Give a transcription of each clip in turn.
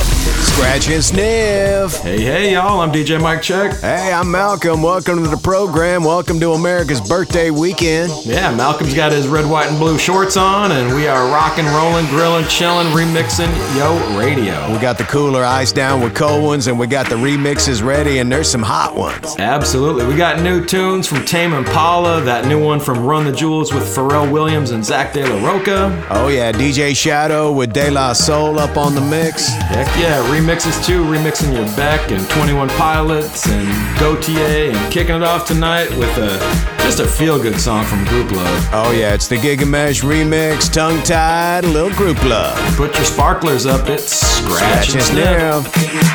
Scratch and sniff. Hey, hey, y'all. I'm DJ Mike Check. Hey, I'm Malcolm. Welcome to the program. Welcome to America's birthday weekend. Yeah, Malcolm's got his red, white, and blue shorts on, and we are rocking, rolling, grilling, chilling, remixing Yo Radio. We got the cooler ice down with cold ones, and we got the remixes ready, and there's some hot ones. Absolutely. We got new tunes from Tame Impala, that new one from Run the Jewels with Pharrell Williams and Zack De La Rocha. Oh, yeah, DJ Shadow with De La Soul up on the mix. Heck yeah, remixes too, remixing your Beck and 21 Pilots and Gotye and kicking it off tonight with a just a feel good song from Grouplove. Oh, yeah, it's the Gigamesh remix, tongue tied, little Grouplove. Put your sparklers up, it's Scratch, Scratch and and Sniff.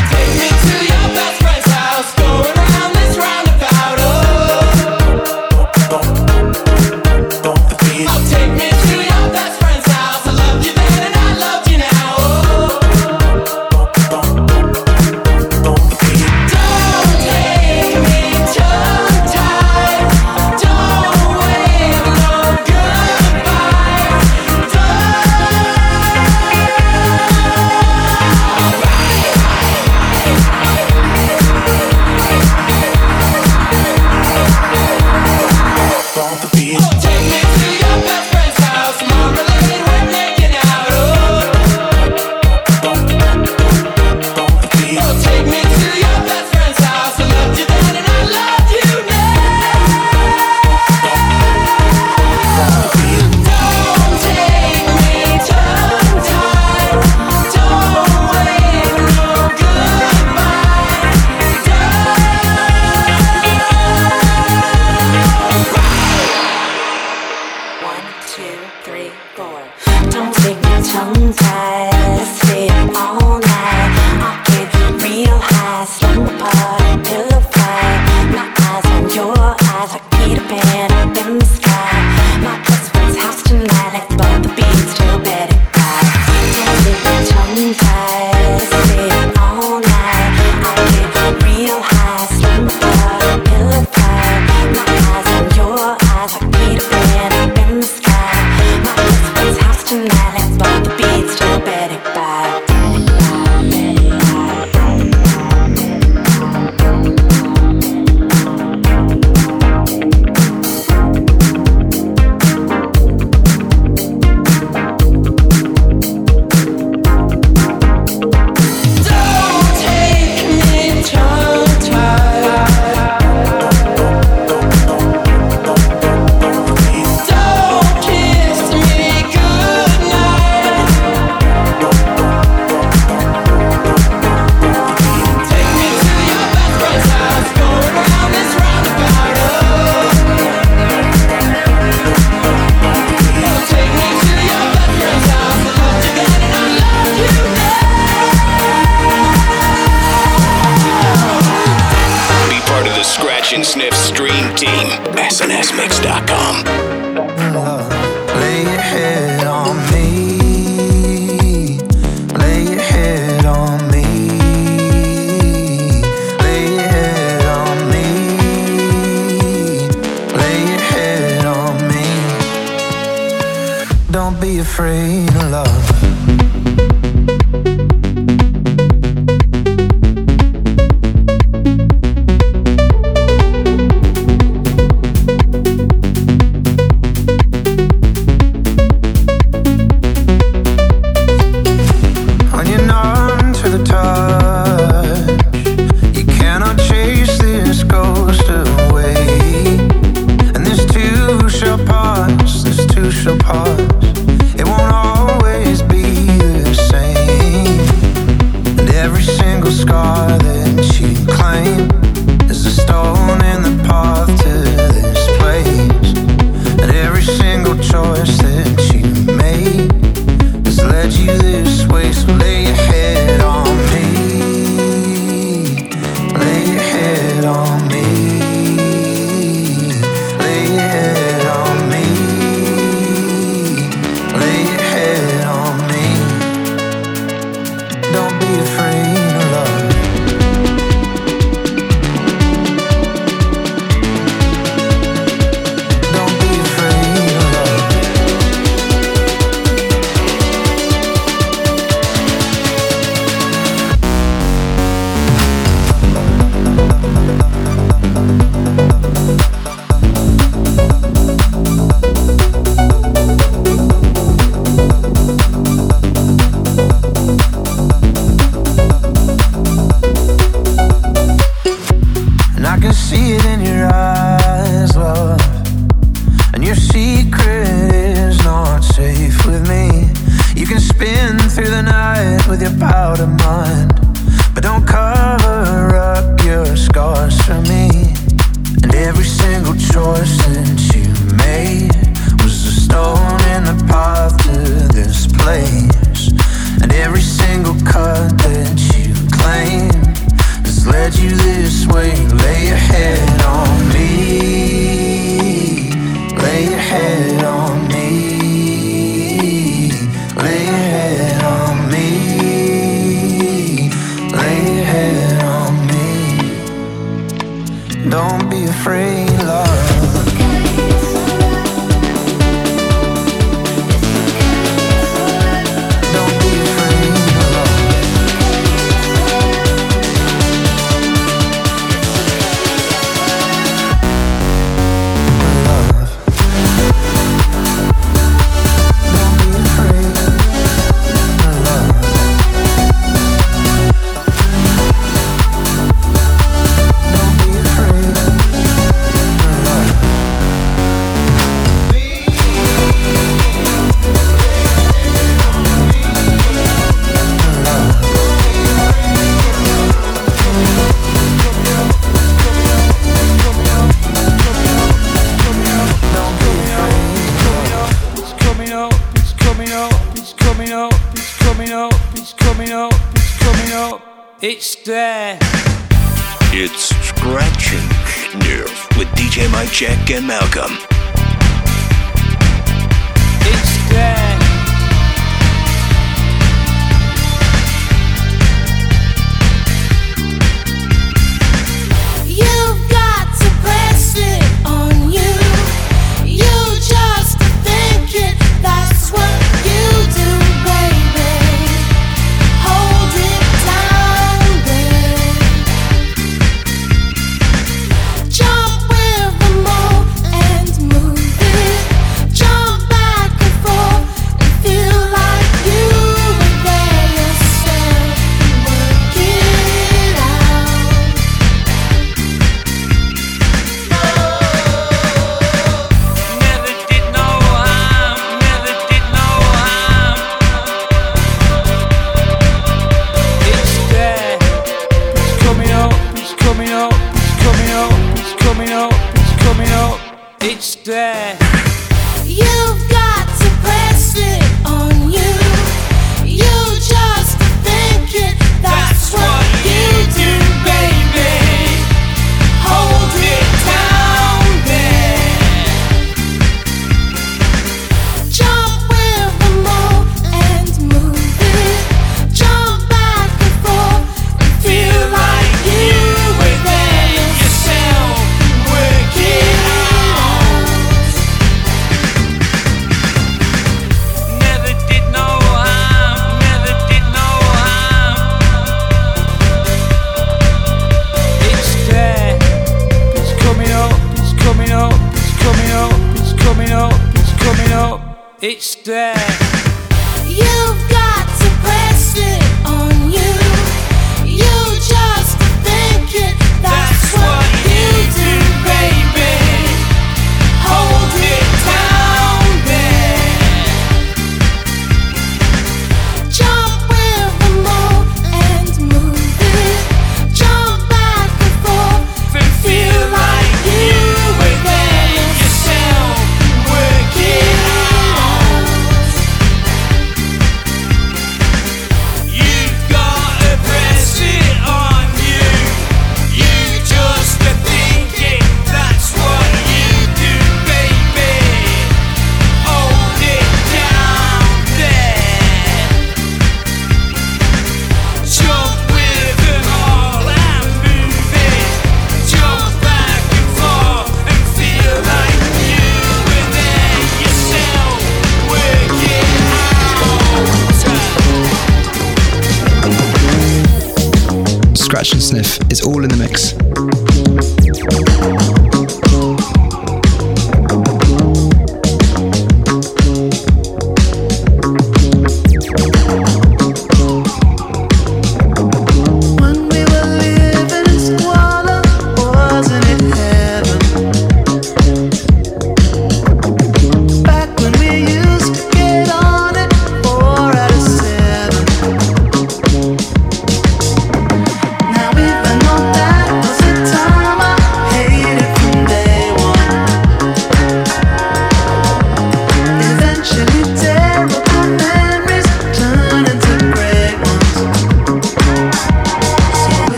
It's there.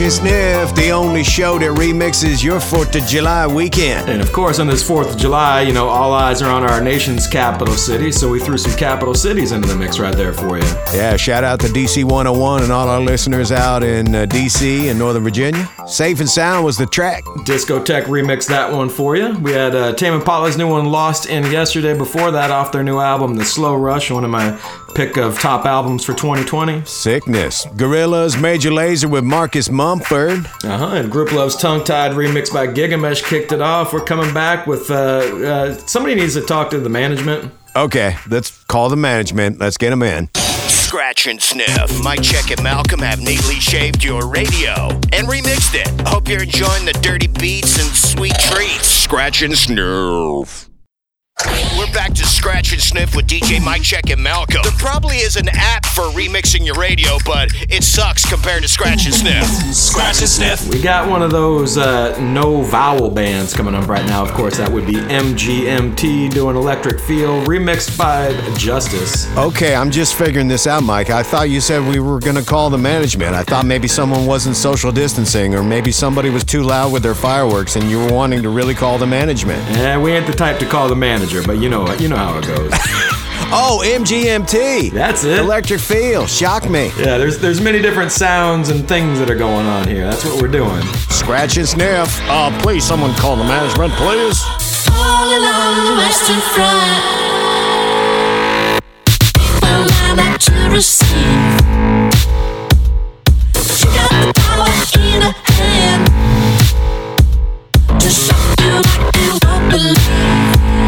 And Sniff, the only show that remixes your 4th of July weekend. And of course, on this 4th of July, you know, all eyes are on our nation's capital city, so we threw some capital cities into the mix right there for you. Yeah, shout out to DC 101 and all our listeners out in uh, DC and Northern Virginia. Safe and Sound was the track. Discotheque remixed that one for you. We had uh, Tame Impala's new one, Lost in yesterday. Before that, off their new album, The Slow Rush, one of my pick of top albums for 2020. Sickness. Gorillaz, Major Lazer with Marcus Mumford. Uh huh. And Grouplove's Tongue Tied remix by Gigamesh kicked it off. We're coming back with uh, uh, somebody needs to talk to the management. Okay, let's call the management. Let's get them in. Scratch and sniff. Mike Check and Malcolm have neatly shaved your radio and remixed it. Hope you're enjoying the dirty beats and sweet treats. Scratch and sniff. We're back to Scratch and Sniff with DJ Mike Check and Malcolm. There probably is an app for remixing your radio, but it sucks compared to Scratch and Sniff. Scratch and Sniff. We got one of those uh, no vowel bands coming up right now. Of course, that would be MGMT doing Electric Feel, remixed by Justice. Okay, I'm just figuring this out, Mike. I thought you said we were going to call the management. I thought maybe someone wasn't social distancing or maybe somebody was too loud with their fireworks and you were wanting to really call the management. Yeah, we ain't the type to call the manager, but you know you know how it goes. Oh, MGMT. That's it. Electric Feel. Shock me. Yeah, there's there's many different sounds and things that are going on here. That's what we're doing. Scratch and sniff. Uh, please, someone call the management, please. Falling on the Western Front. People line up to receive. She got the power in her hand to shock you like you won't believe.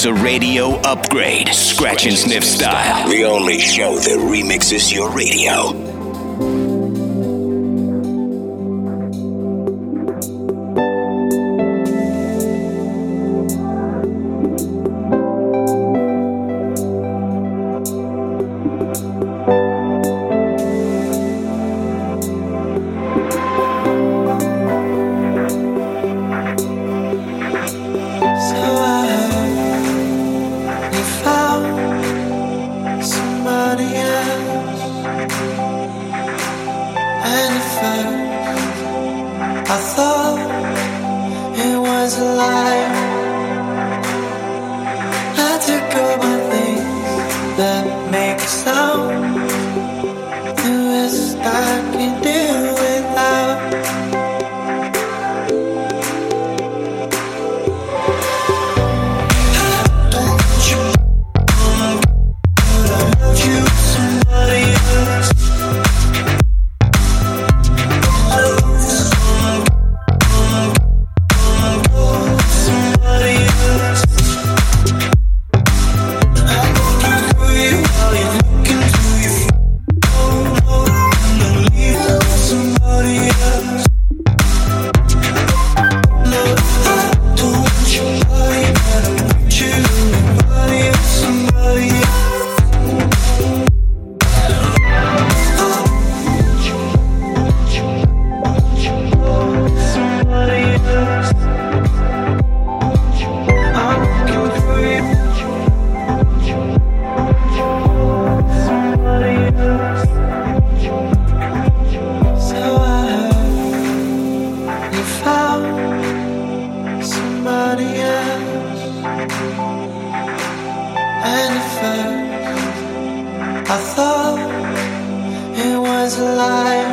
It's a radio upgrade, scratch and sniff style. The only show that remixes your radio. And at first, I thought it was a lie.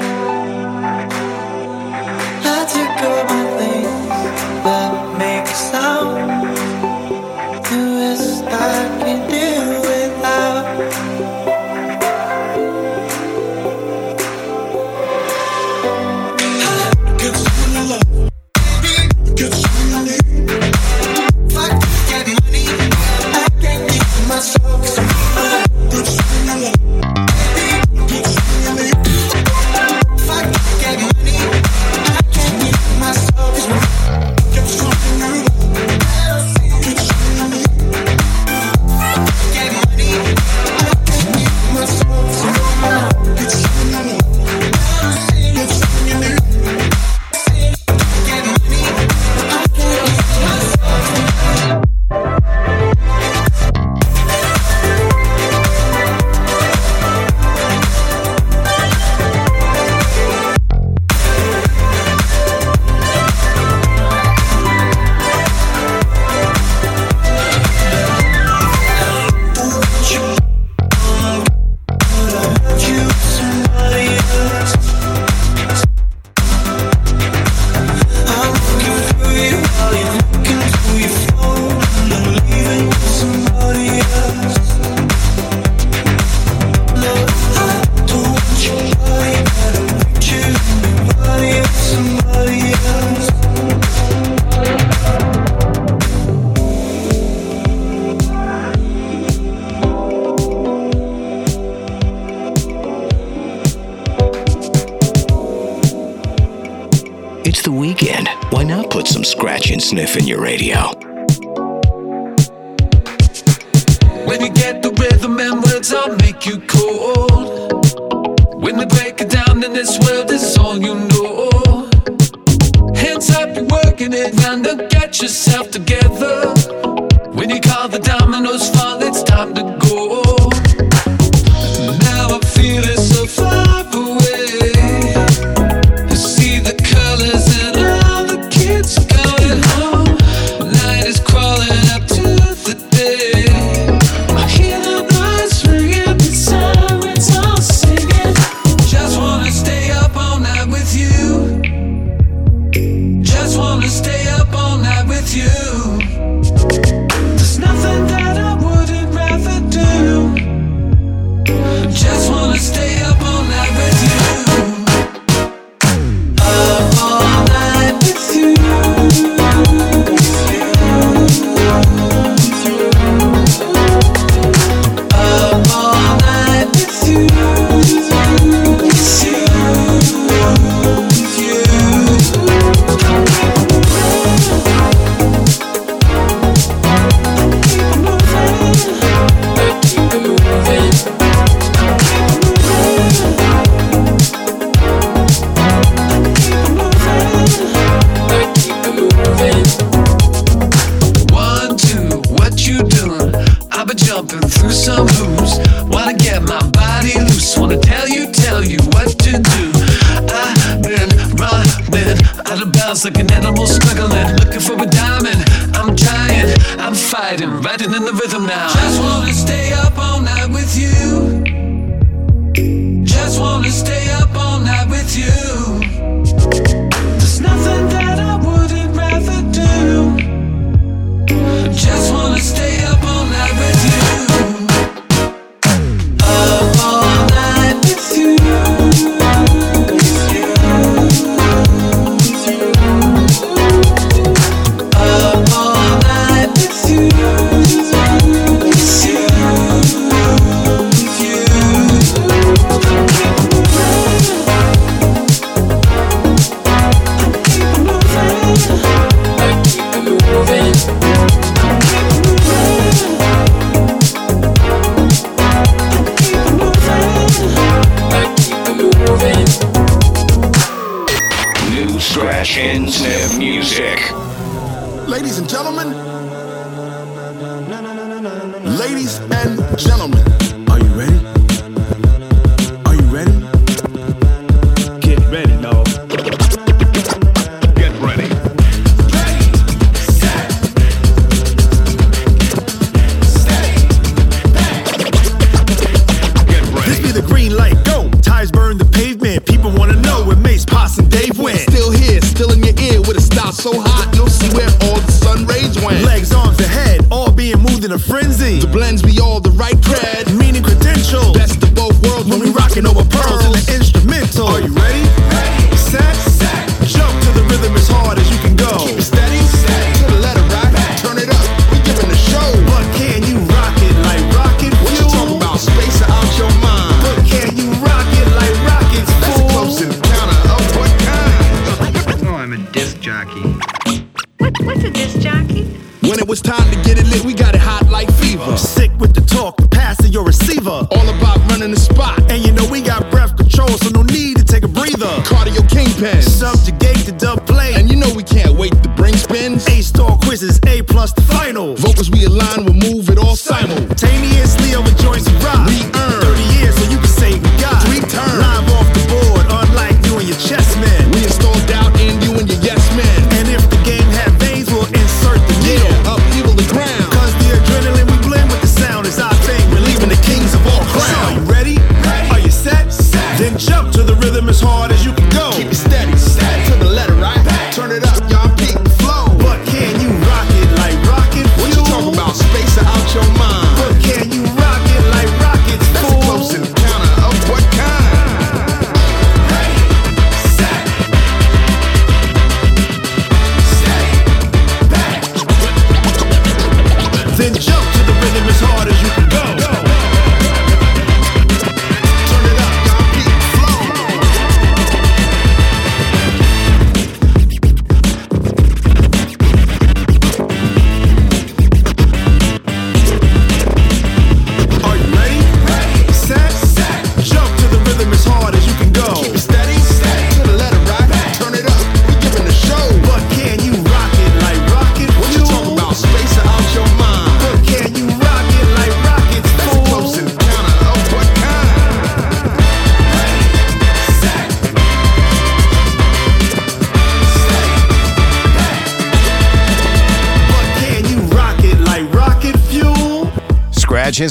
I took all my things that make sound.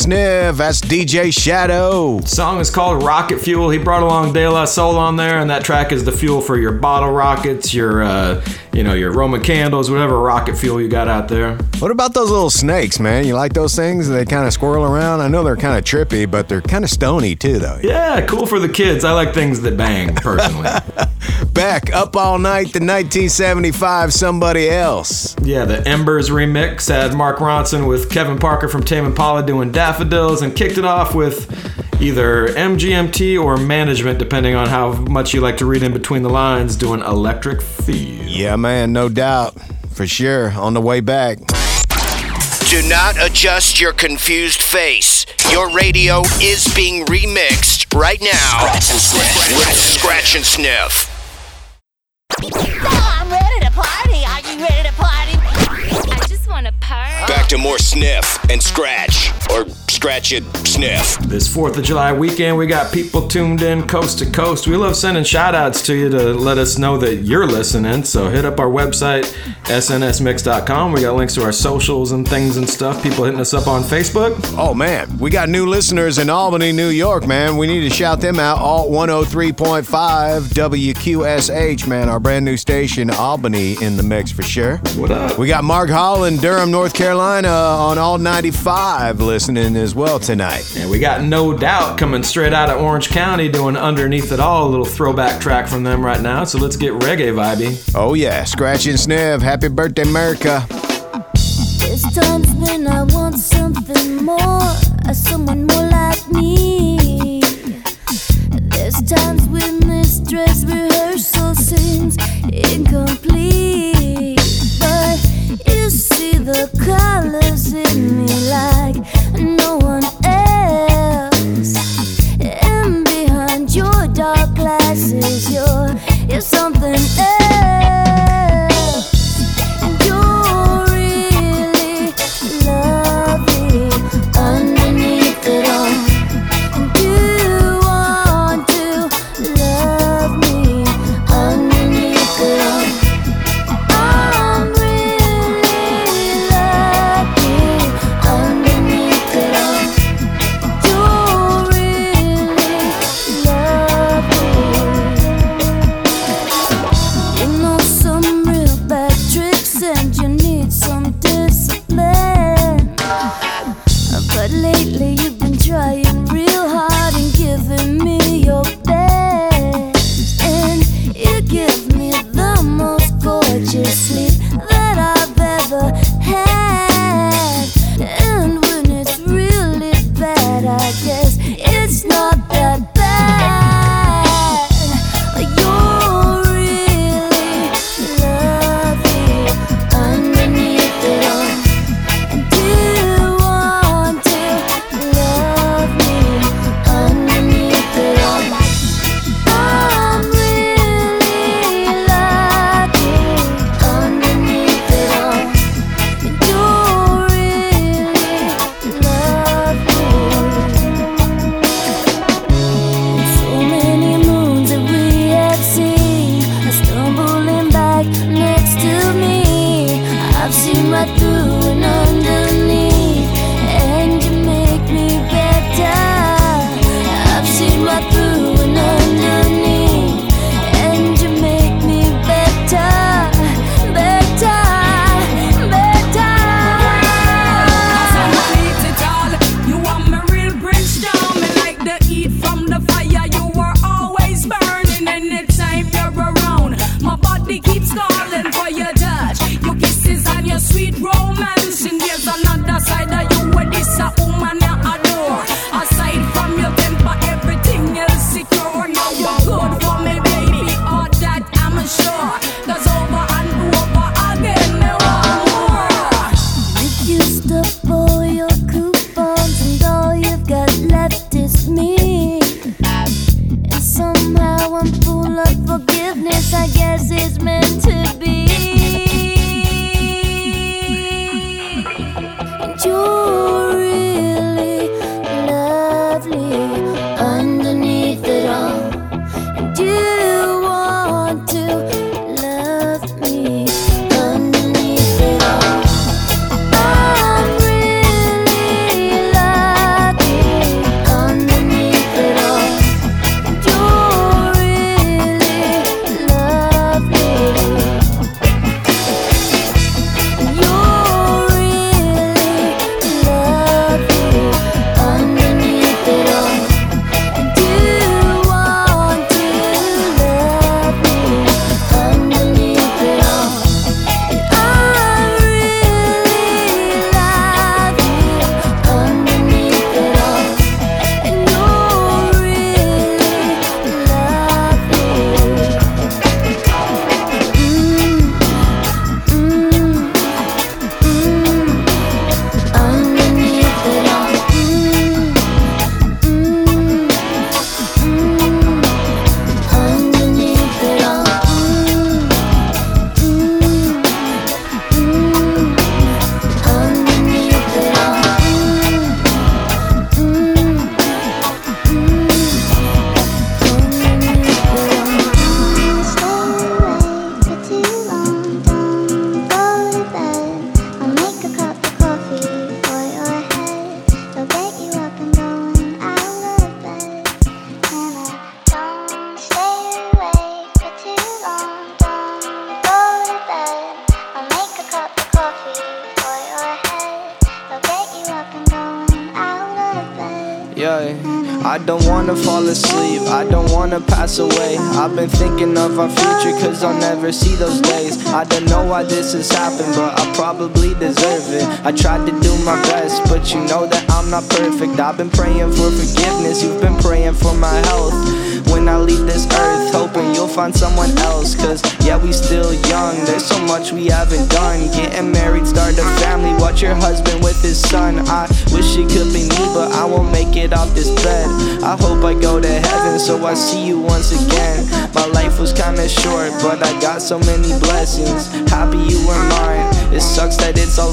And. That's DJ Shadow. Song is called Rocket Fuel. He brought along De La Soul on there, and that track is the fuel for your bottle rockets, your uh, you know, your Roman candles, whatever rocket fuel you got out there. What about those little snakes, man? You like those things? They kind of swirl around. I know they're kind of trippy, but they're kind of stony too, though. Yeah, cool for the kids. I like things that bang, personally. Back up all night the 1975. Somebody else. yeah, the Embers remix had Mark Ronson with Kevin Parker from Tame Impala doing Daffodils, and kicked it off with either MGMT or Management, depending on how much you like to read in between the lines, doing Electric Feel. Yeah, man, no doubt. For sure. On the way back. Do not adjust your confused face. Your radio is being remixed right now with Scratch and Sniff. To more Sniff and Scratch, or Scratch it, Sniff. This 4th of July weekend, we got people tuned in coast to coast. We love sending shout outs to you to let us know that you're listening. So hit up our website, snsmix.com. We got links to our socials and things and stuff. People hitting us up on Facebook. Oh, man. We got new listeners in Albany, New York, man. We need to shout them out. Alt 103.5 WQSH, man. Our brand new station, Albany, in the mix for sure. What up? We got Mark Hall in Durham, North Carolina on Alt 95 listening as well tonight. And we got No Doubt coming straight out of Orange County doing Underneath It All, a little throwback track from them right now. So let's get reggae vibey. Oh, yeah. Scratch and Sniff. Happy birthday, America. I want something more,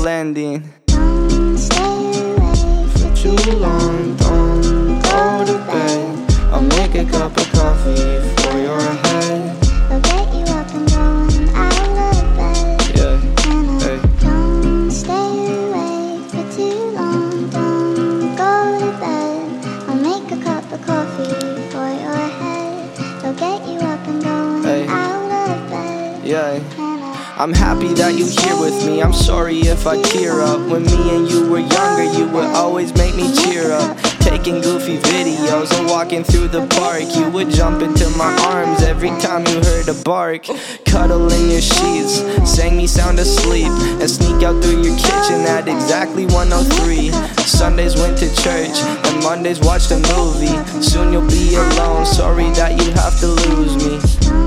landing. cuddle in your sheets, sang me sound asleep, and sneak out through your kitchen at exactly 103. Sundays went to church, and Mondays watched a movie. Soon you'll be alone, sorry that you have to lose me.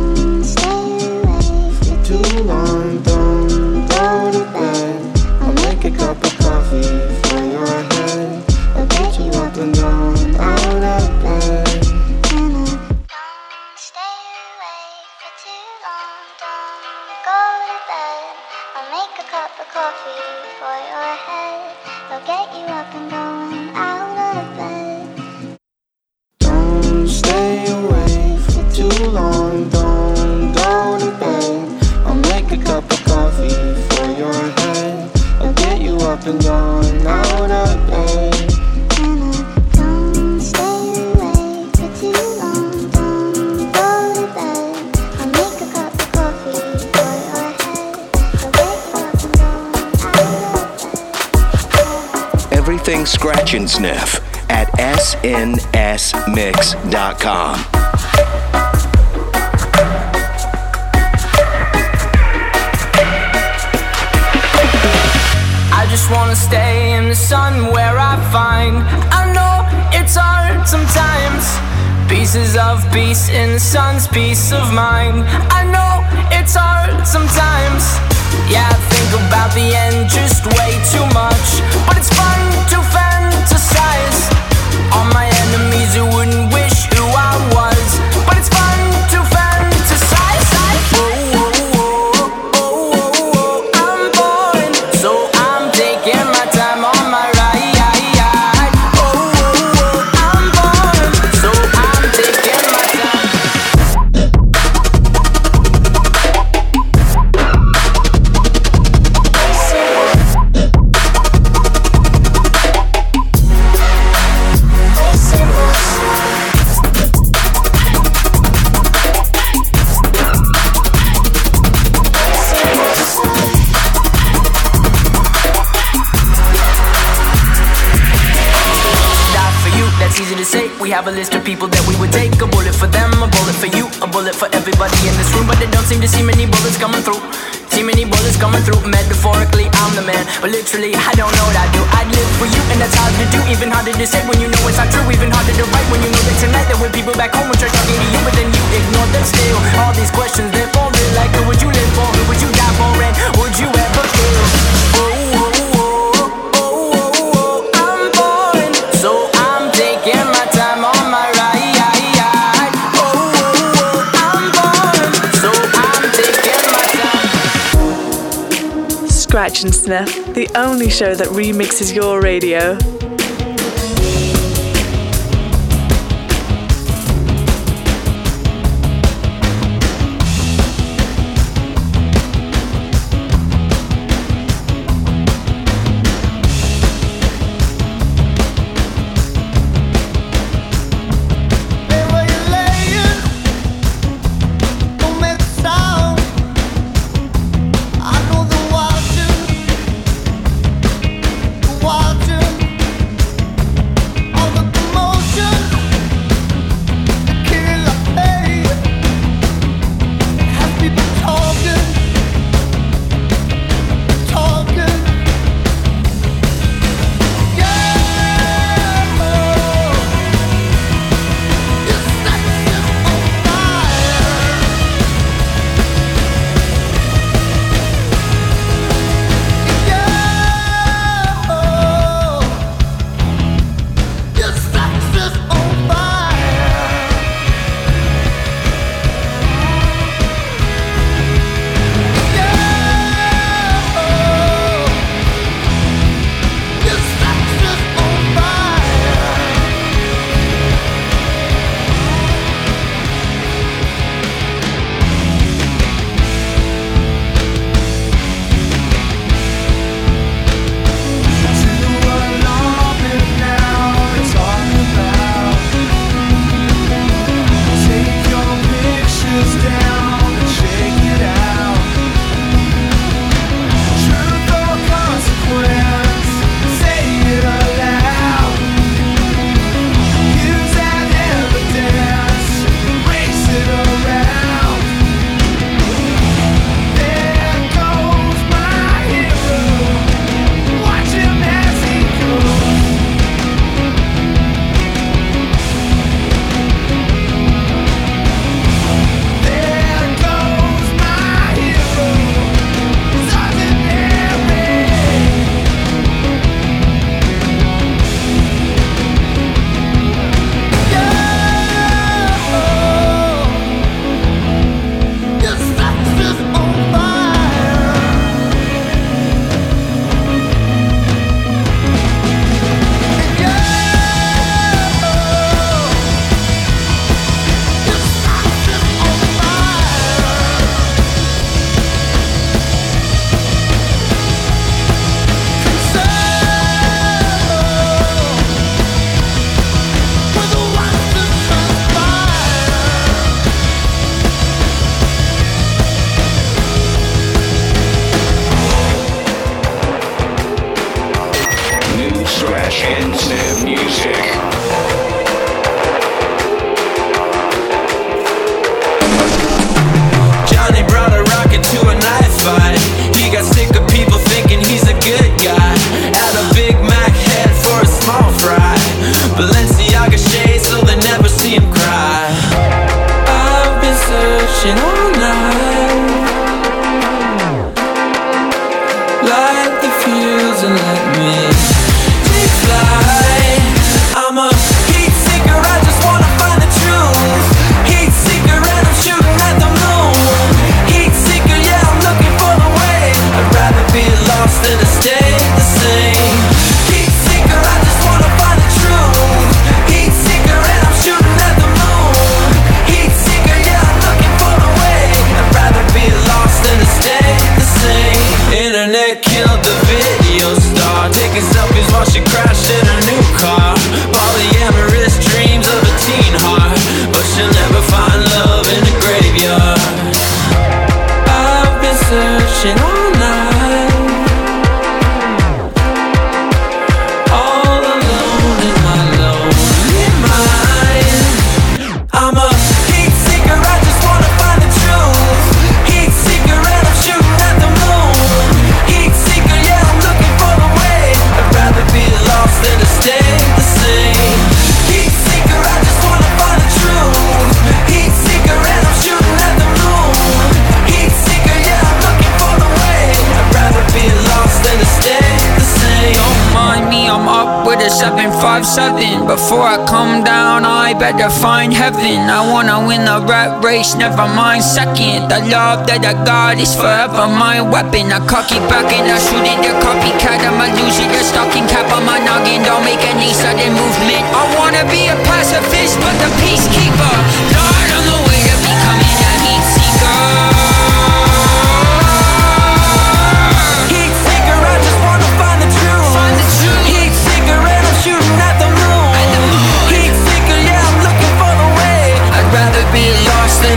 Never mind second. The love that I got is forever my weapon. I cock it back and I shoot it. The copycat, I'm a loser. The stocking cap on my noggin, don't make any sudden movement. I wanna be a pacifist, but the peacekeeper. Lord, on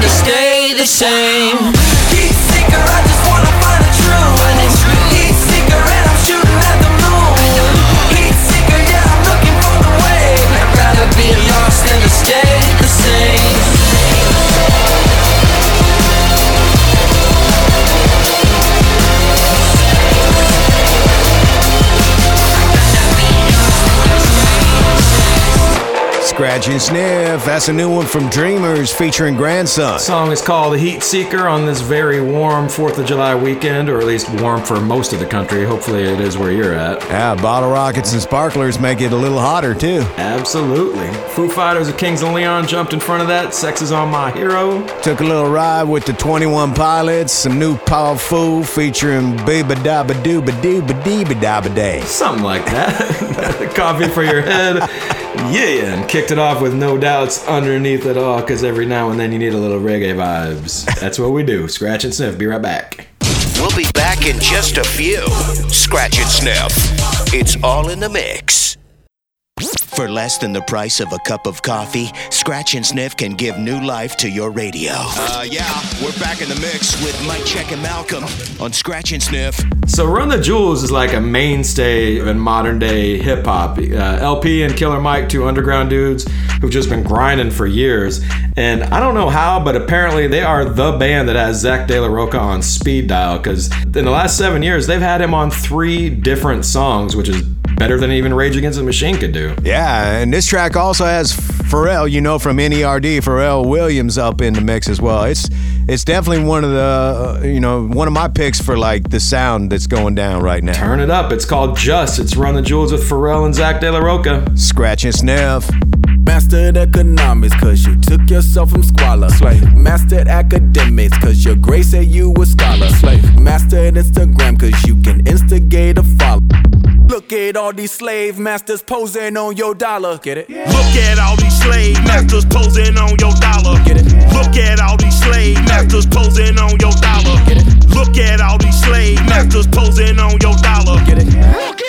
to stay the same. Scratch and Sniff. That's a new one from Dreamers featuring Grandson. song is called The Heat Seeker on this very warm 4th of July weekend, or at least warm for most of the country. Hopefully, it is where you're at. Yeah, bottle rockets and sparklers make it a little hotter too. Absolutely. Foo Fighters of Kings of Leon jumped in front of that. Sex is on my hero. Took a little ride with the 21 Pilots, some new Powfu featuring Baby Dabba Dooba Dooba Deeba Dabba Day. Something like that. Coffee for your head. Yeah, and kicked it off with no doubts underneath it all, because every now and then you need a little reggae vibes. That's what we do. Scratch and sniff. Be right back. We'll be back in just a few. Scratch and sniff. It's all in the mix. For less than the price of a cup of coffee, Scratch and Sniff can give new life to your radio. Uh, yeah, we're back in the mix with Mike Check and Malcolm on Scratch and Sniff. So Run the Jewels is like a mainstay in modern day hip hop. Uh, El-P and Killer Mike, two underground dudes who've just been grinding for years. And I don't know how, but apparently they are the band that has Zack De La Rocha on speed dial because in the last seven years they've had him on three different songs, which is better than even Rage Against the Machine could do. Yeah, and this track also has Pharrell, you know, from NERD, Pharrell Williams up in the mix as well. It's it's definitely one of the, uh, you know, one of my picks for like the sound that's going down right now. Turn it up. It's called Just. It's Run the Jewels with Pharrell and Zack De La Rocha. Scratch and sniff. Mastered economics, cause you took yourself from squalor. Slave. Mastered academics, cause your grade said you a scholar. Slave. Mastered Instagram, cause you can instigate a follow. Look at all these slave masters posing on your dollar. Get it? Look at all these slave masters posing on your dollar. Get it? Look at all these slave masters posing on your dollar. Get it? Look at all these slave masters posing on your dollar. Get it?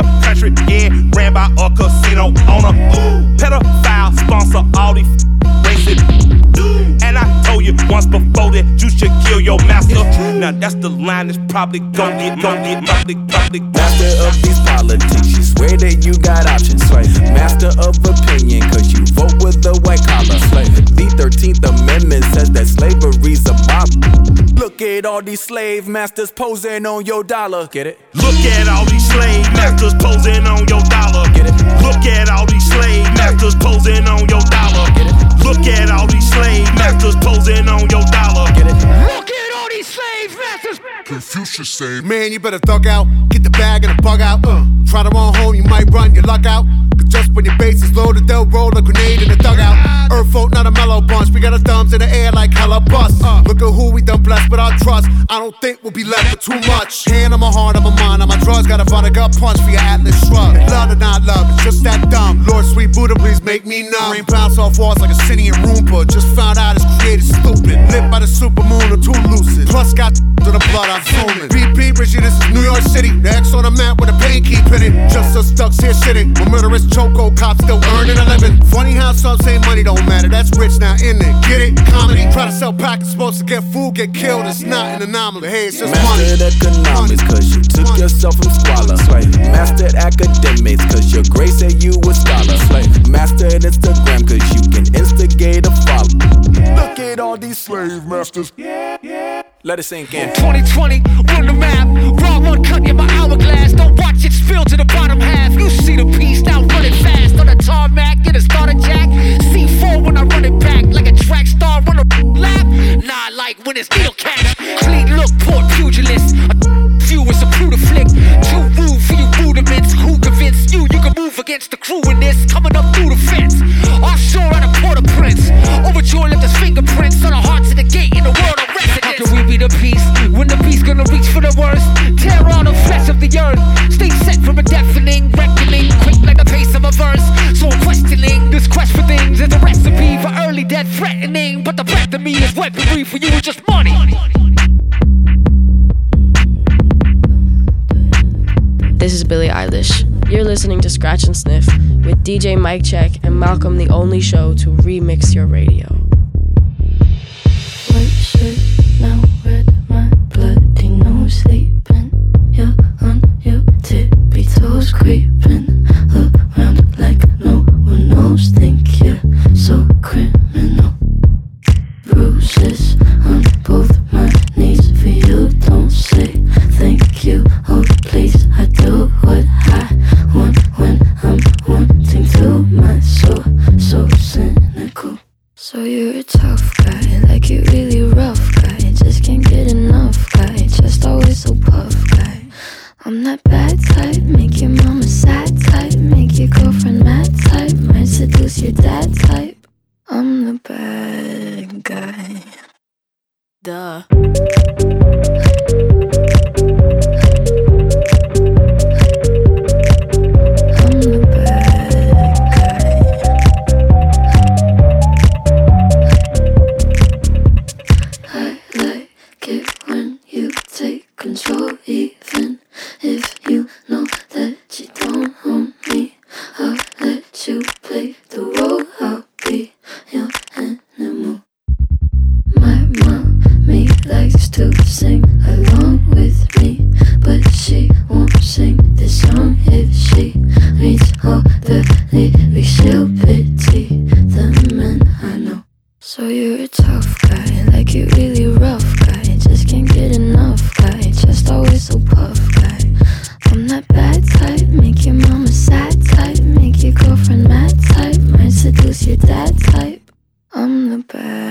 Ooh, country getting ran by a casino owner. Ooh, pedophile sponsor all these racist. And I told you once before that you should kill your master. Now that's the line that's probably gon' get, gon' get, public, public. Master of these politics, you swear that you got options. Slave. Master of opinion, cause you vote with the white collar. Slave. The 13th Amendment says that slavery's a bomb. Look at all these slave masters posing on your dollar. Get it? Look at all these slave masters posing on your dollar. Get it? Look at all these slave masters posing on your dollar. Get it? Look at all these slave masters posing on your dollar. Get it? Look at all slave masters. Confucius say, Man, you better thug out. Get the bag and the bug out. Uh, try to run home, you might run your luck out. Cause just when your base is loaded, they'll roll a grenade in the dugout. Earth folk, not a mellow bunch. We got our thumbs in the air like hella bust. Uh, look at who we done blessed with our trust. I don't think we'll be left with too much. Hand on my heart, on my mind, on my drugs. Got a vodka punch for your Atlas shrug. Love or not love, it's just that dumb. Lord, sweet Buddha, please make me numb. Rain bounce off walls like a Sinian Roomba. Just found out it's created stupid. Lit by the super moon, I'm too lucid. Plus got to the blood, I'm zooming. BP, Richie, this is New York City. The X on the map with a pain keep in it. Just us ducks here shitting. When murderous choco cops still earning a living. Funny how some say money don't matter. That's rich now, in it? Get it? Comedy. Try to sell packets, supposed to get food, get killed. It's not an anomaly. Hey, it's just money. Mastered economics, cause you took yourself from squalor. Mastered academics, cause your grade said you a scholar. Mastered Instagram, cause you can instigate a follow. Look at all these slave masters. Let it sink in. 2020, run the map. Raw one cut in my hourglass. Don't watch it spill to the bottom half. You see the piece now running fast on the tarmac. Get a starter jack. C4 when I run it back like a track star on a lap. Nah, like when it's needle catch. Clean look, poor pugilist. A few is a Pluto flick. Too rude for you rudiments. Who convinced you you can move against the crew in this? Coming up through the fence. Offshore out of Port-au-Prince. Overjoyed left his fingerprints on the hearts of the gate in the world can we be the peace when the beast gonna reach for the worst? Tear all the flesh of the earth. Stay set from a deafening reckoning, quick like the pace of a verse. So I'm questioning this quest for things is a recipe for early death threatening. But the breath of me is weaponry for you is just money. This is Billie Eilish. You're listening to Scratch and Sniff with DJ Mike Check and Malcolm the Only Show to remix your radio. White shirt, now red, my bloody nose sleeping. You're on your tippy toes, creeping around like no one knows. Think you're so criminal. Bruises on both my knees for you. Don't say thank you. Please, I do what I want when I'm wanting to. My soul, so cynical. So you're a tough guy, like you really rough guy. Just can't get enough guy, just always so puff guy. I'm that bad type, make your mama sad type, make your girlfriend mad type, might seduce your dad type. I'm the bad guy. Duh. I'm the bad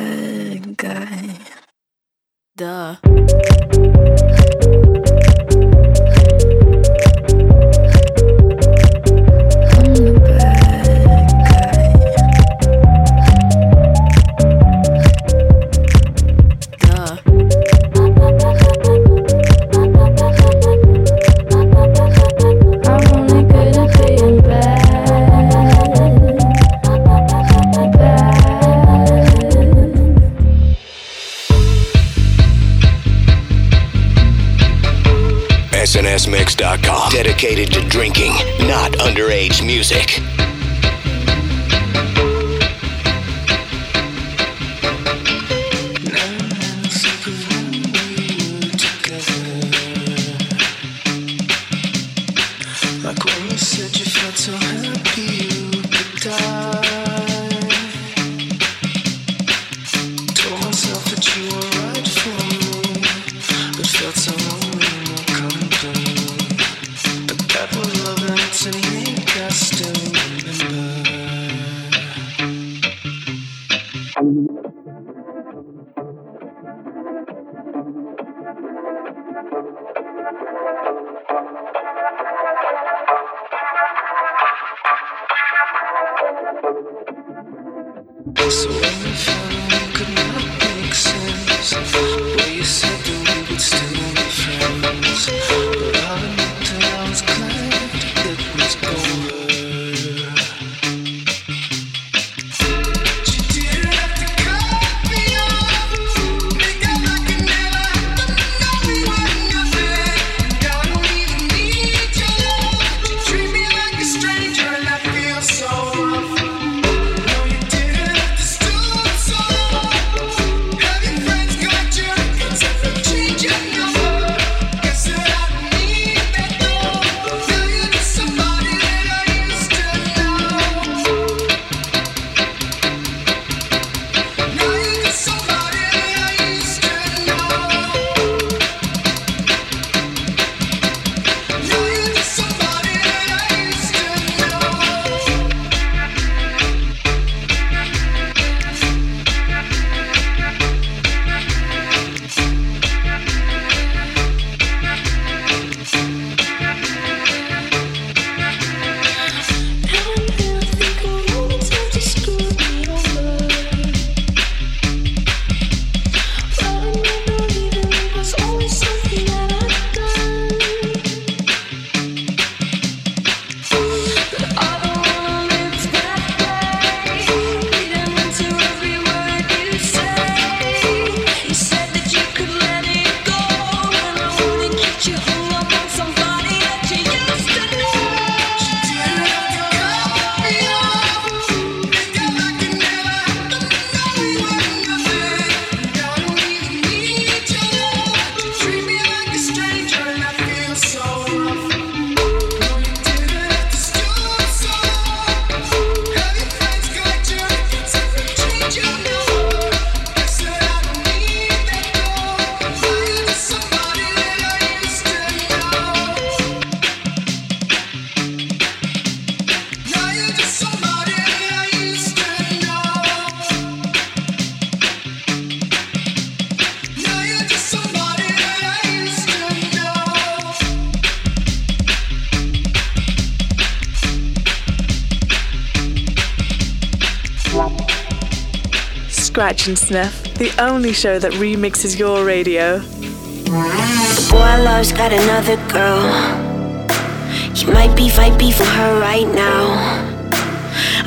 Scratch and Sniff, the only show that remixes your radio. Boy love's got another girl. He might be vibey for her right now.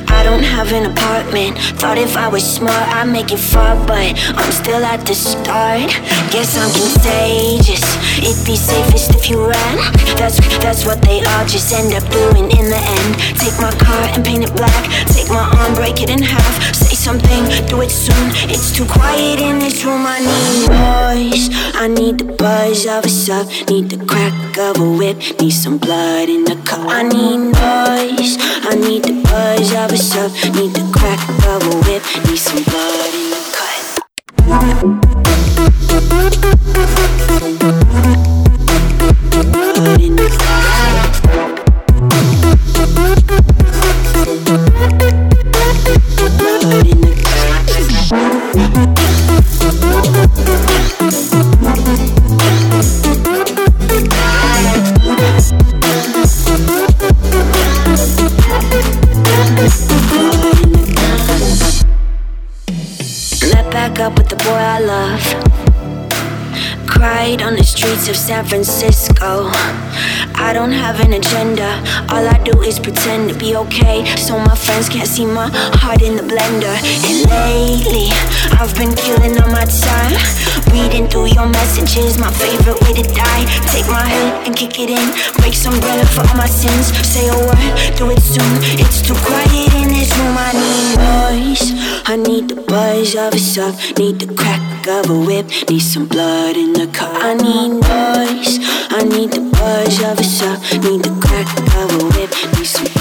I don't have an apartment. Thought if I was smart, I'd make it far, but I'm still at the start. Guess I'm contagious. It'd be safest if you ran. That's that's what they all just end up doing in the end. Take my car and paint it black. Take my arm, break it in half. Say something, do it soon. It's too quiet in this room. I need noise. I need the buzz of a sub. Need the crack of a whip. Need some blood in the cup. I need noise. I need the buzz of a sub. Need the crack of a whip. Need some blood see my heart in the blender. And lately, I've been killing all my time. Reading through your messages, my favorite way to die. Take my hand and kick it in. Break some bread for all my sins. Say a word, do it soon. It's too quiet in this room. I need noise. I need the buzz of a sub. Need the crack of a whip. Need some blood in the cup. I need noise. I need the buzz of a sub. Need the crack of a whip. Need some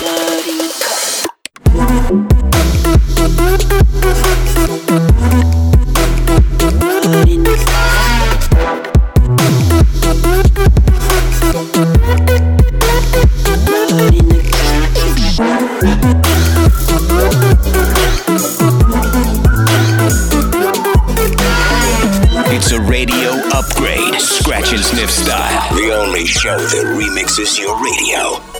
upgrade, scratch and sniff style. The only show that remixes your radio.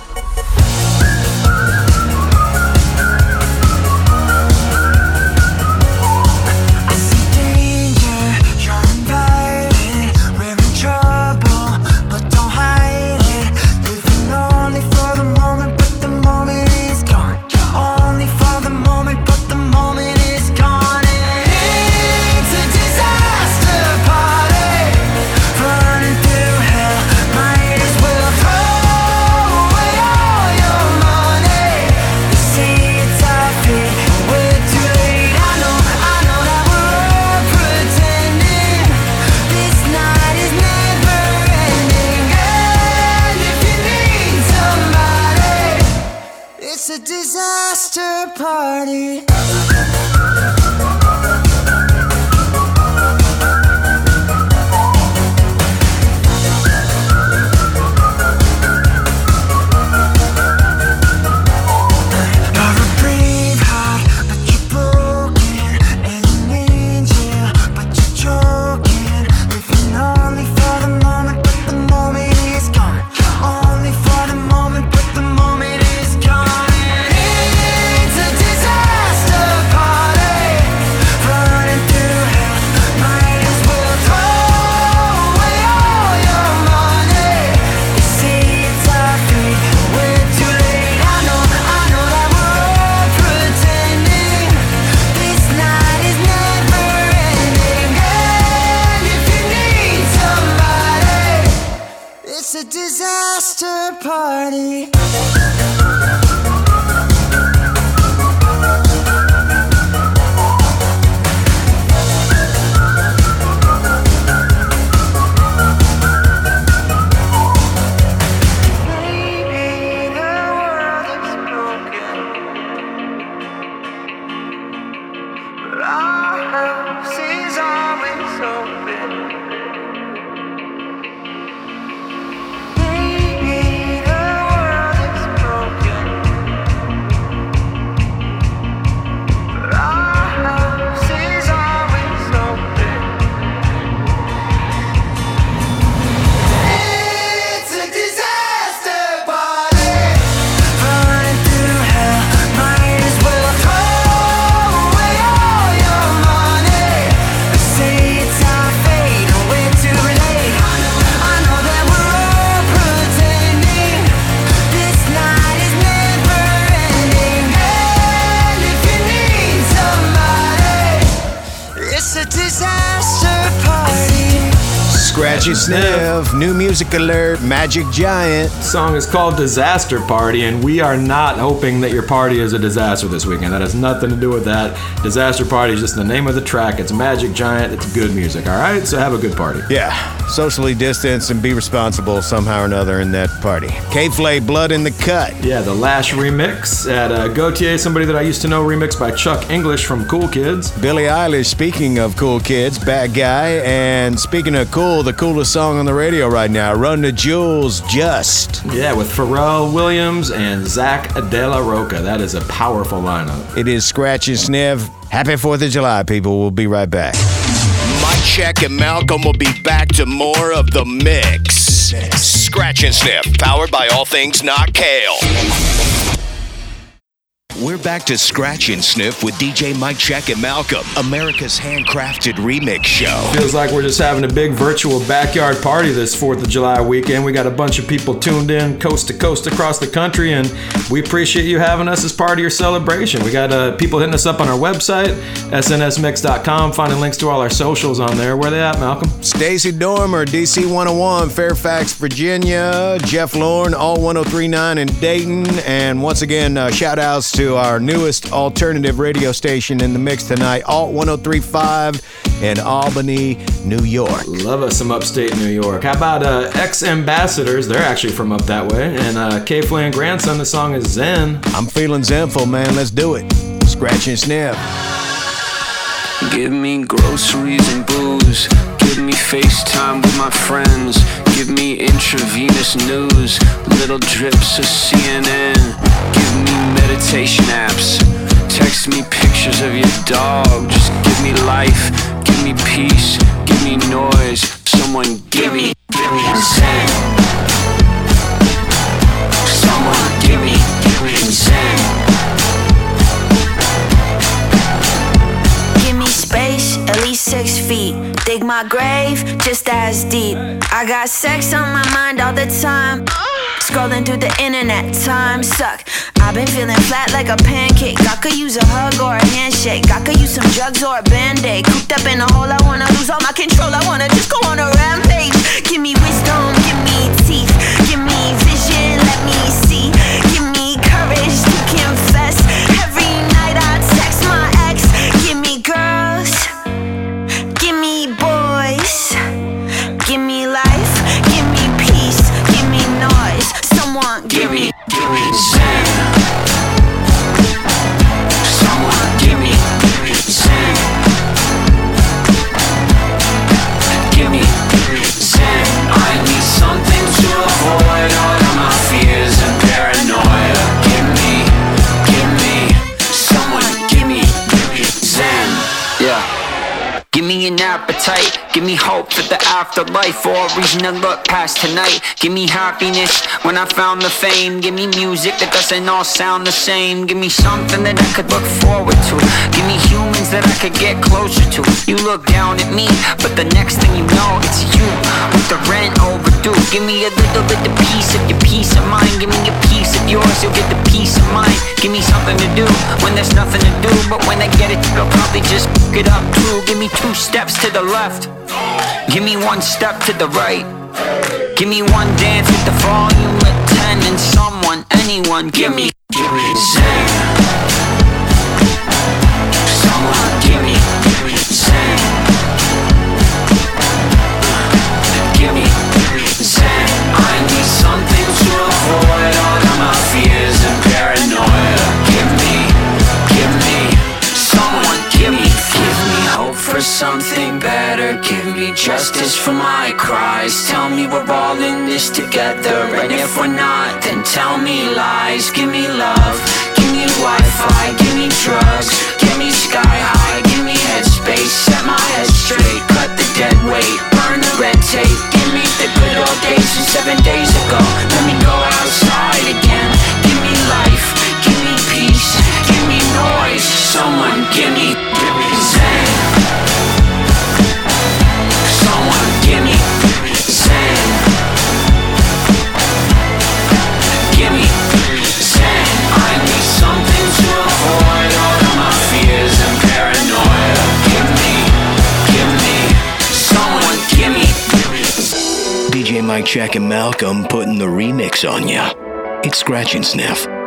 Music Magic Giant. song is called Disaster Party, and we are not hoping that your party is a disaster this weekend. That has nothing to do with that. Disaster Party is just the name of the track. It's Magic Giant. It's good music, all right? So have a good party. Yeah, socially distance and be responsible somehow or another in that party. K-Flay, Blood in the Cut. Yeah, the Lash remix at uh, Gotye, somebody that I used to know, remixed by Chuck English from Cool Kids. Billie Eilish, speaking of cool kids, bad guy. And speaking of cool, the coolest song on the radio right now, Run the Jewels, Just. Yeah, with Pharrell Williams and Zack De La Rocha. That is a powerful lineup. It is Scratch and Sniff. Happy 4th of July, people. We'll be right back. Mike Check and Malcolm will be back to more of the mix. Scratch and Sniff, powered by all things not kale. We're back to Scratch and Sniff with DJ Mike Check and Malcolm, America's handcrafted remix show. Feels like we're just having a big virtual backyard party this 4th of July weekend. We got a bunch of people tuned in coast to coast across the country, and we appreciate you having us as part of your celebration. We got uh, people hitting us up on our website, snsmix.com, finding links to all our socials on there. Where they at, Malcolm? Stacy Dormer, DC 101, Fairfax, Virginia. Jeff Lorne, Alt 1039 in Dayton. And once again, uh, shout outs to our newest alternative radio station in the mix tonight, Alt 1035 in Albany, New York. Love us some upstate New York. How about uh, X Ambassadors? They're actually from up that way. And uh, K Flay and Grandson, the song is Zen. I'm feeling zenful, man. Let's do it. Scratch and sniff. Give me groceries and booze. Give me FaceTime with my friends. Give me intravenous news. Little drips of CNN. Give me meditation apps. Text me pictures of your dog. Just give me life. Give me peace. Give me noise. Someone give me, give me zen. Someone give me, give me zen. Give me space, at least six feet. Dig my grave just as deep. I got sex on my mind all the time. Scrolling through the internet, time suck. I've been feeling flat like a pancake. I could use a hug or a handshake. I could use some drugs or a band aid. Cooped up in a hole, I wanna lose all my control. I wanna just go on a rampage. Give me wisdom, give me me an appetite, give me hope for the afterlife, or a reason to look past tonight. Give me happiness when I found the fame. Give me music that doesn't all sound the same. Give me something that I could look forward to. Give me humans that I could get closer to. You look down at me, but the next thing you know, it's you with the rent overdue. Give me a little bit of piece of your peace of mind. Give me a piece of yours, you'll get the peace of mind. Give me something to do when there's nothing to do, but when I get it, I'll probably just f- it up too. Give me two steps to the left. Give me one step to the right. Give me one dance with the volume at 10 and someone, anyone, give me, give me something better. Give me justice for my cries. Tell me we're all in this together, and if we're not, then tell me lies. Give me love, give me Wi-Fi, give me drugs, give me sky high, give me headspace. Set my head straight, cut the dead weight, burn the red tape. Give me the good old days from seven days ago. Let me go outside again. Give me life, give me peace, give me noise. Someone give me, give me zen. Mike Check and Malcolm putting the remix on ya. It's Scratch and Sniff.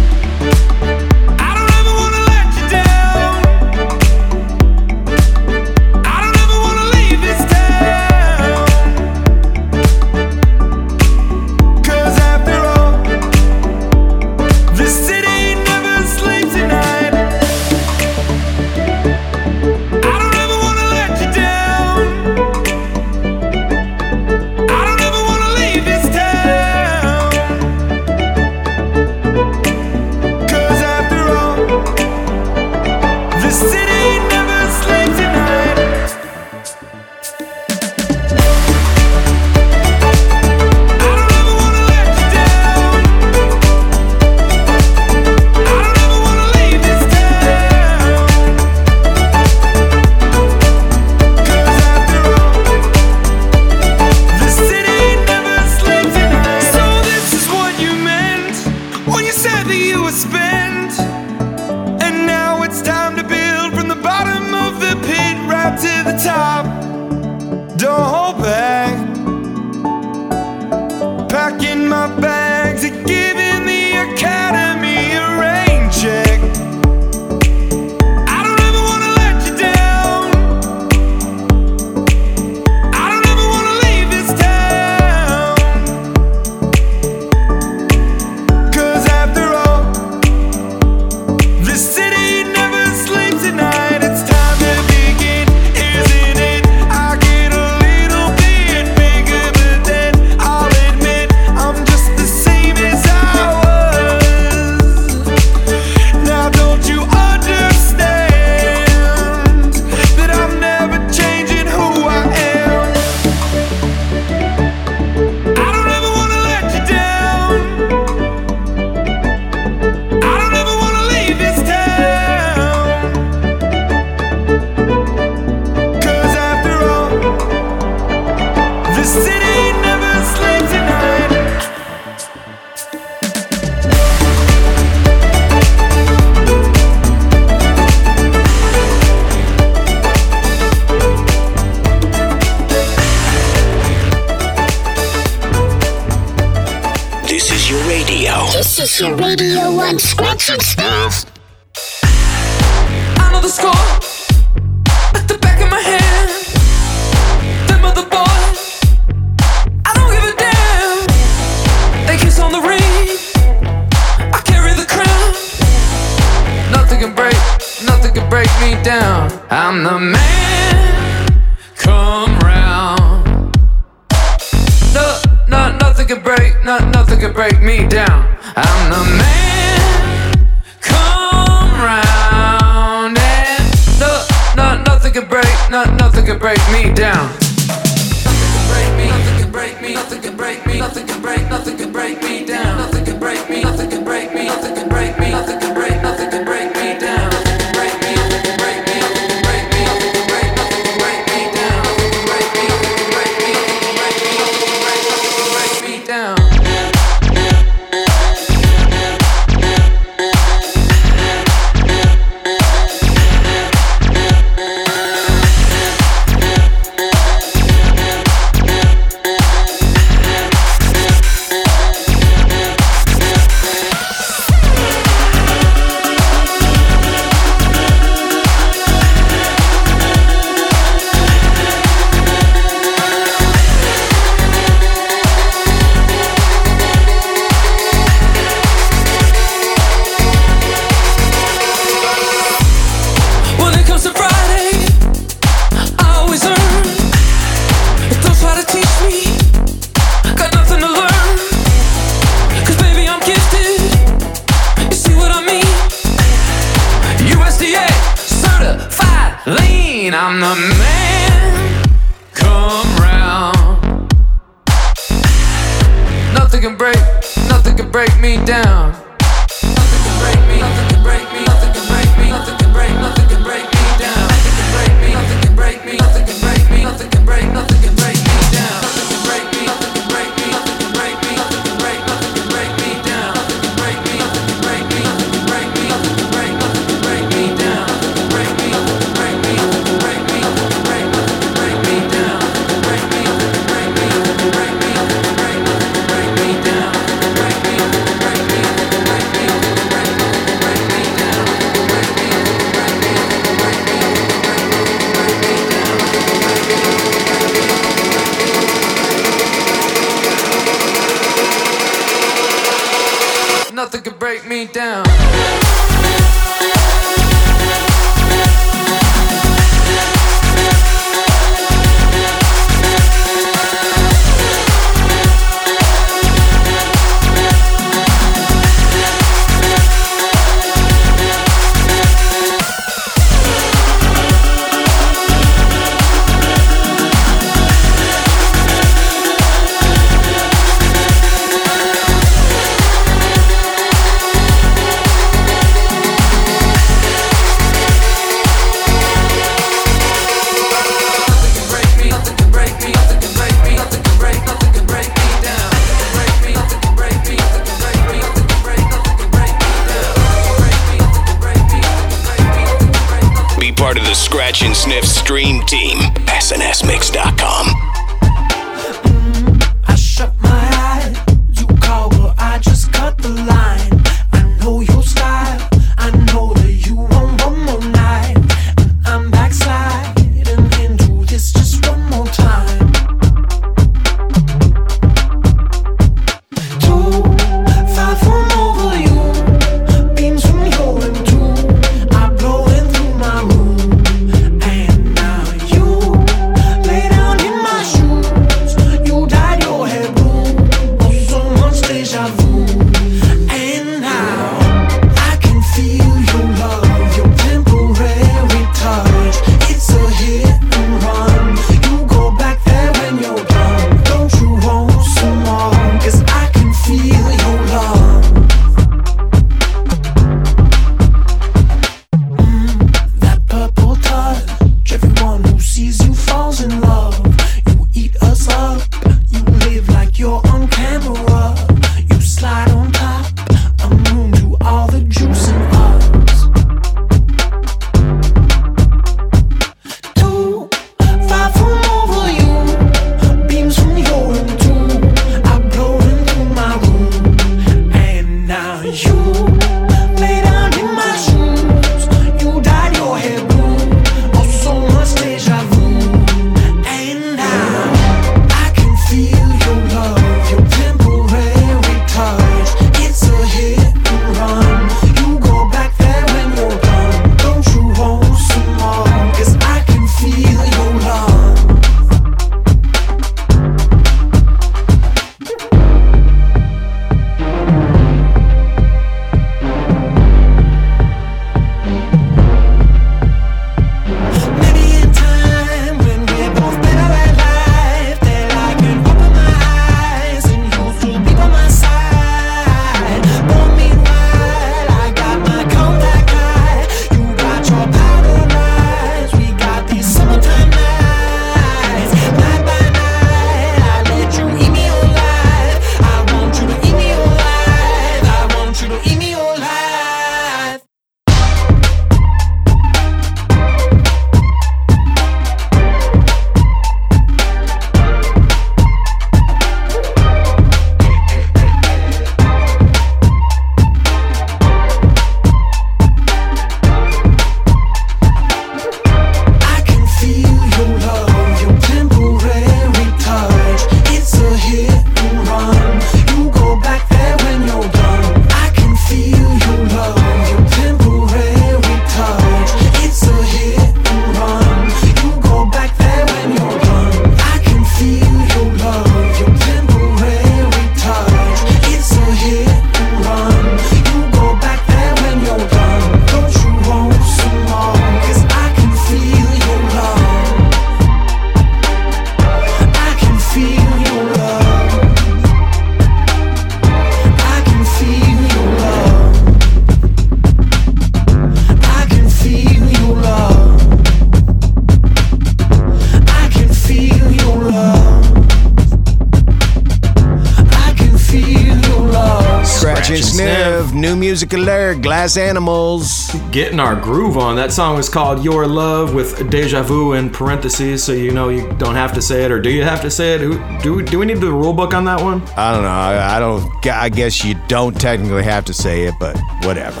Alert, Glass Animals. Getting our groove on. That song is called Your Love with Deja Vu in parentheses, so you know you don't have to say it, or do you have to say it? Who, do, do we need the rule book on that one? I don't know. I, I don't. I guess you don't technically have to say it, but whatever.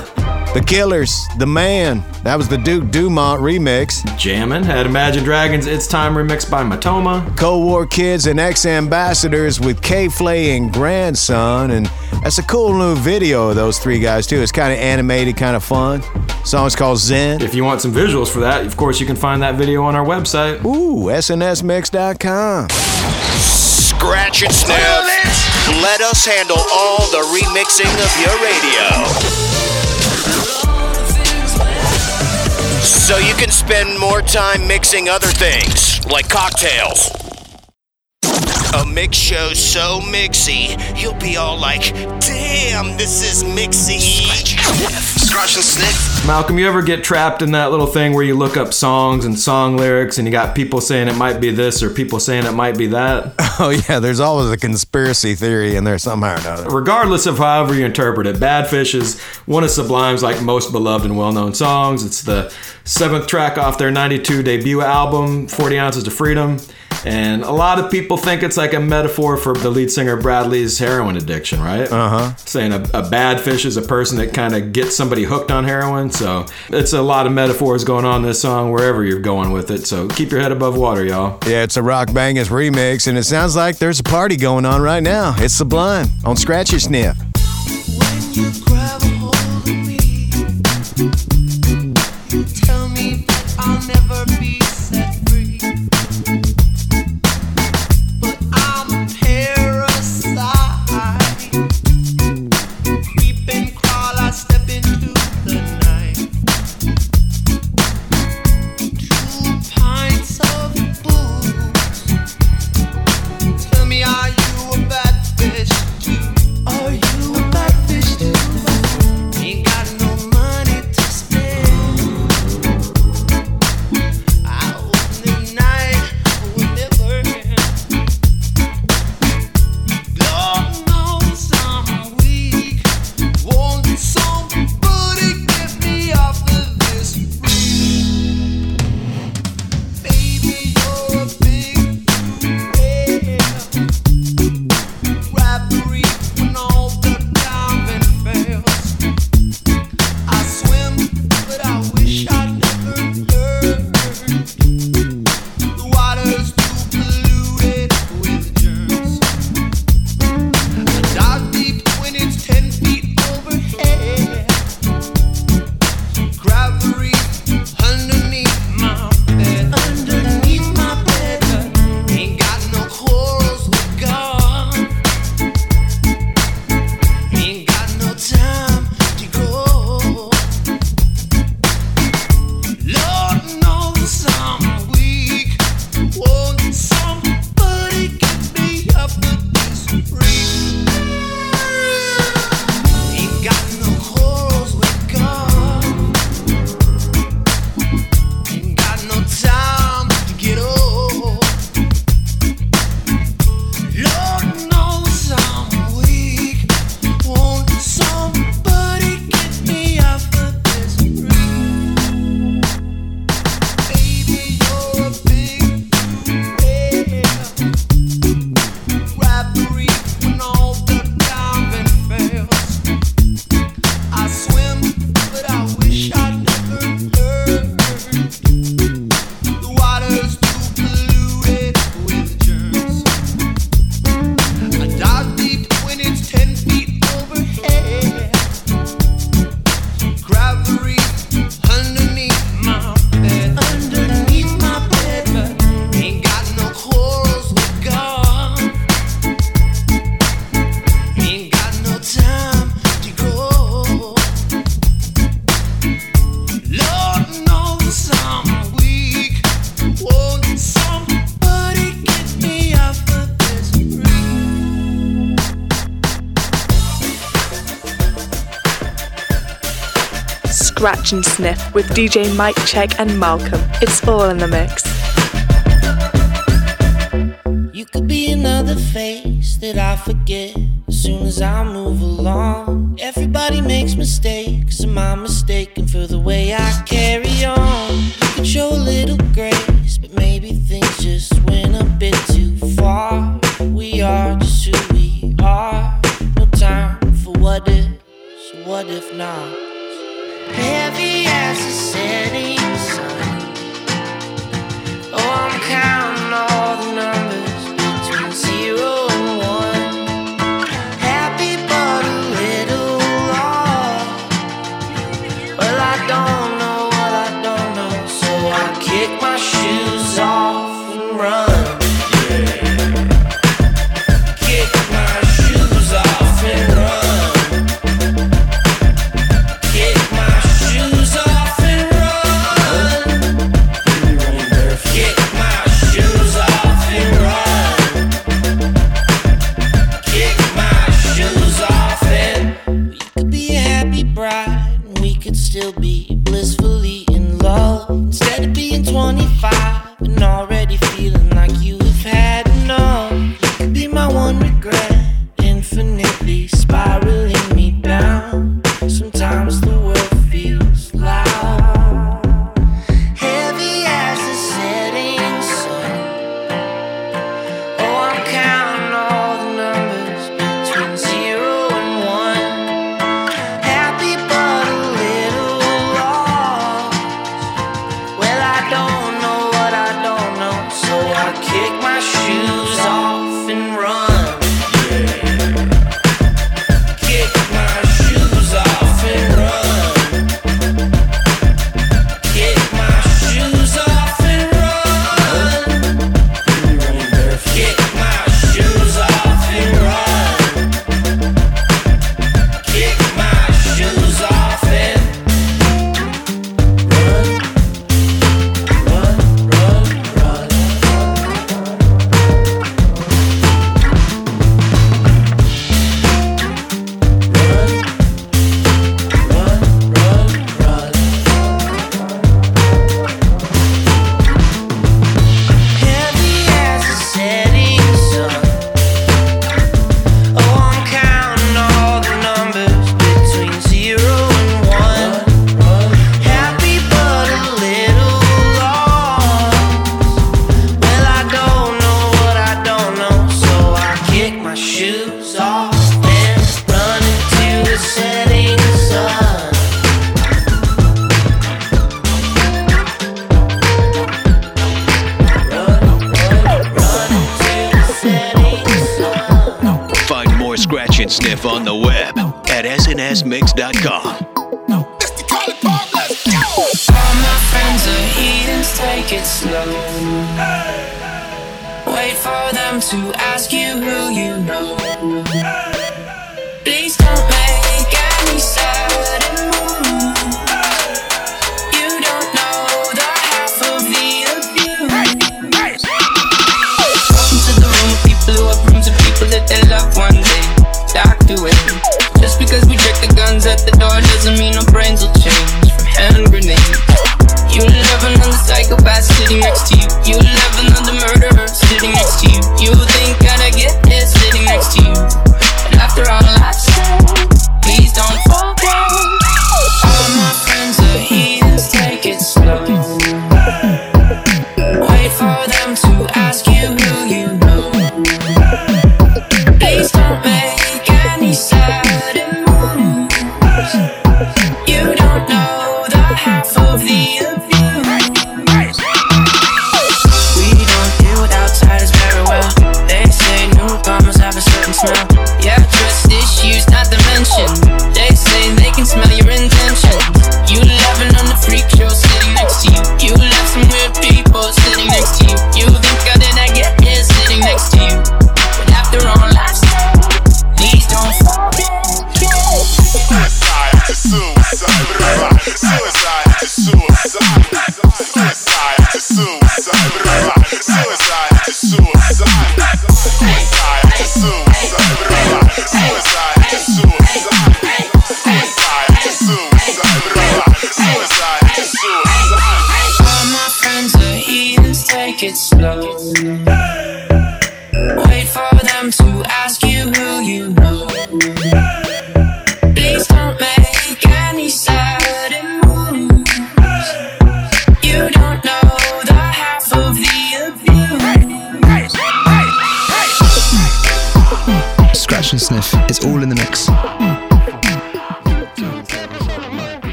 The Killers, The Man. That was the Duke Dumont remix. Jammin' had Imagine Dragons It's Time remixed by Matoma. Cold War Kids and X Ambassadors with K Flay and Grandson. And that's a cool new video of those three guys, too. It's kind of animated, kind of fun. Song's called Zen. If you want some visuals for that, of course, you can find that video on our website. Ooh, snsmix.com. Scratch and sniff. Let us handle all the remixing of your radio. So you can spend more time mixing other things, like cocktails. A mix show so mixy, you'll be all like, damn, this is mixy. Scratch and sniff. Malcolm, you ever get trapped in that little thing where you look up songs and song lyrics and you got people saying it might be this or people saying it might be that? Oh, yeah, there's always a conspiracy theory in there somehow or another. Regardless of however you interpret it, Badfish is one of Sublime's like most beloved and well-known songs. It's the seventh track off their 92 debut album, 40 Ounces to Freedom. And a lot of people think it's like a metaphor for the lead singer Bradley's heroin addiction, right? Uh huh. Saying a, a bad fish is a person that kind of gets somebody hooked on heroin. So it's a lot of metaphors going on in this song wherever you're going with it. So keep your head above water, y'all. Yeah, it's a Rock Bangers remix, and it sounds like there's a party going on right now. It's Sublime on Scratch Your Sniff. Scratch and Sniff with DJ Mike Check and Malcolm. It's all in the mix. You could be another face that I forget as soon as I move along. Everybody makes mistakes, am I mistaken for the way I carry on? You could show a little grace, but maybe things just went a bit too far. We are just who we are, no time for what if, so what if not? heavy as the setting sun. Oh, I'm counting. CollarPop.com. No. It's the call Collar Pop, let's go. All my friends are heathens, take it slow. Wait for them to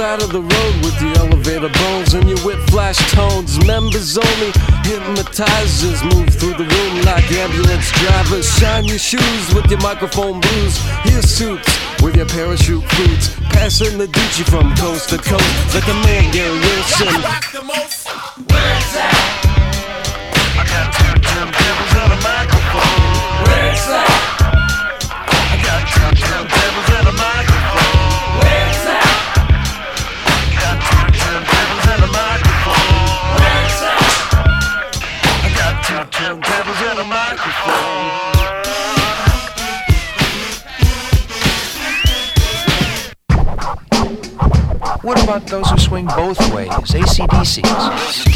side of the road with the elevator bones and your whip flash tones. Members only, hypnotizers move through the room like ambulance drivers. Shine your shoes with your microphone blues. Hear suits with your parachute boots. Passing the Gucci from coast to coast like a man Gary Wilson. about those who swing both ways, AC/DCs?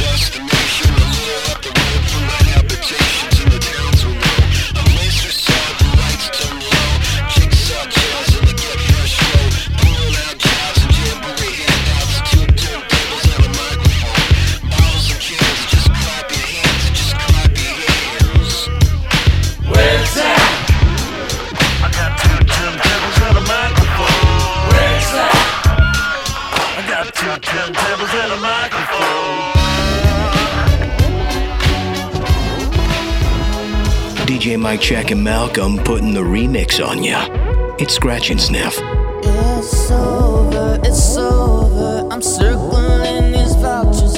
Jack and Malcolm putting the remix on ya. It's Scratch and Sniff. It's over, it's over. I'm circling these vouchers.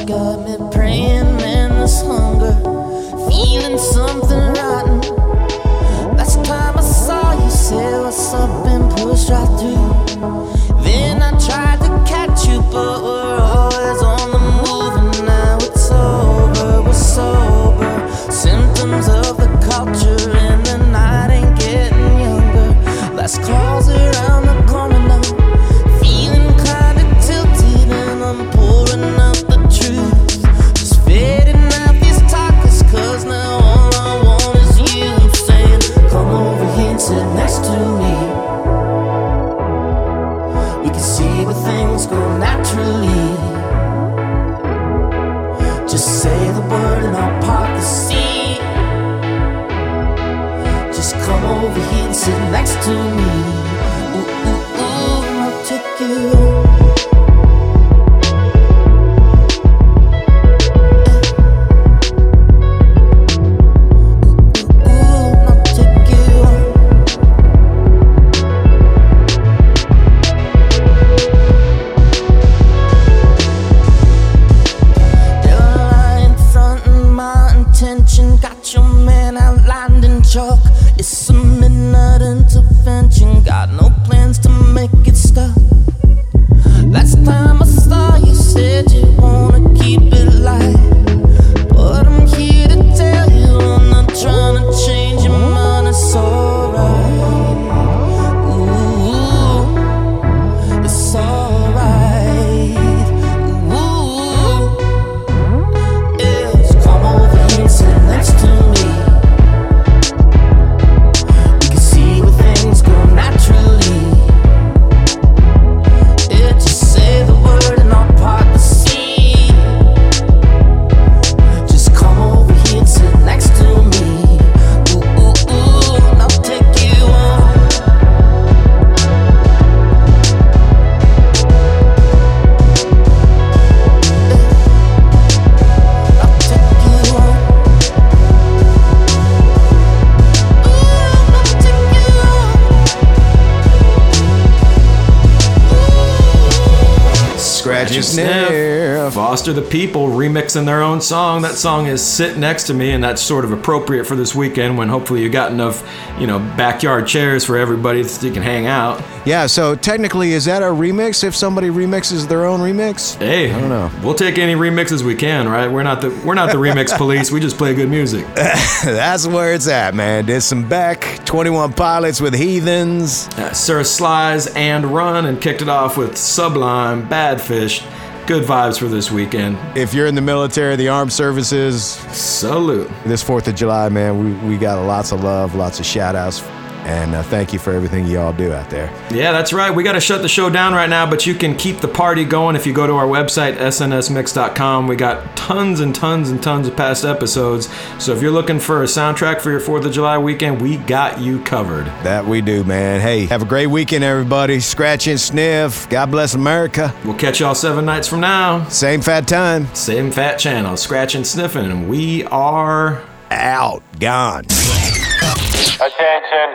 Remixing their own song. That song is Sit Next to Me, and that's sort of appropriate for this weekend when hopefully you got enough, you know, backyard chairs for everybody so you can hang out. Yeah, so technically, is that a remix if somebody remixes their own remix? Hey, I don't know. We'll take any remixes we can, right? We're not the we're not the remix police. We just play good music. That's where it's at, man. Did some Beck, 21 Pilots with Heathens. Uh, Sir Sly's and Run and kicked it off with Sublime, Badfish. Good vibes for this weekend. If you're in the military, the armed services, salute. This 4th of July, man, we, we got lots of love, lots of shout outs. And uh, thank you for everything you all do out there. Yeah, that's right. We got to shut the show down right now, but you can keep the party going if you go to our website, snsmix.com. We got tons and tons and tons of past episodes. So if you're looking for a soundtrack for your 4th of July weekend, we got you covered. That we do, man. Hey, have a great weekend, everybody. Scratch and sniff. God bless America. We'll catch y'all seven nights from now. Same fat time. Same fat channel. Scratch and sniffing. And we are out. Gone. Attention,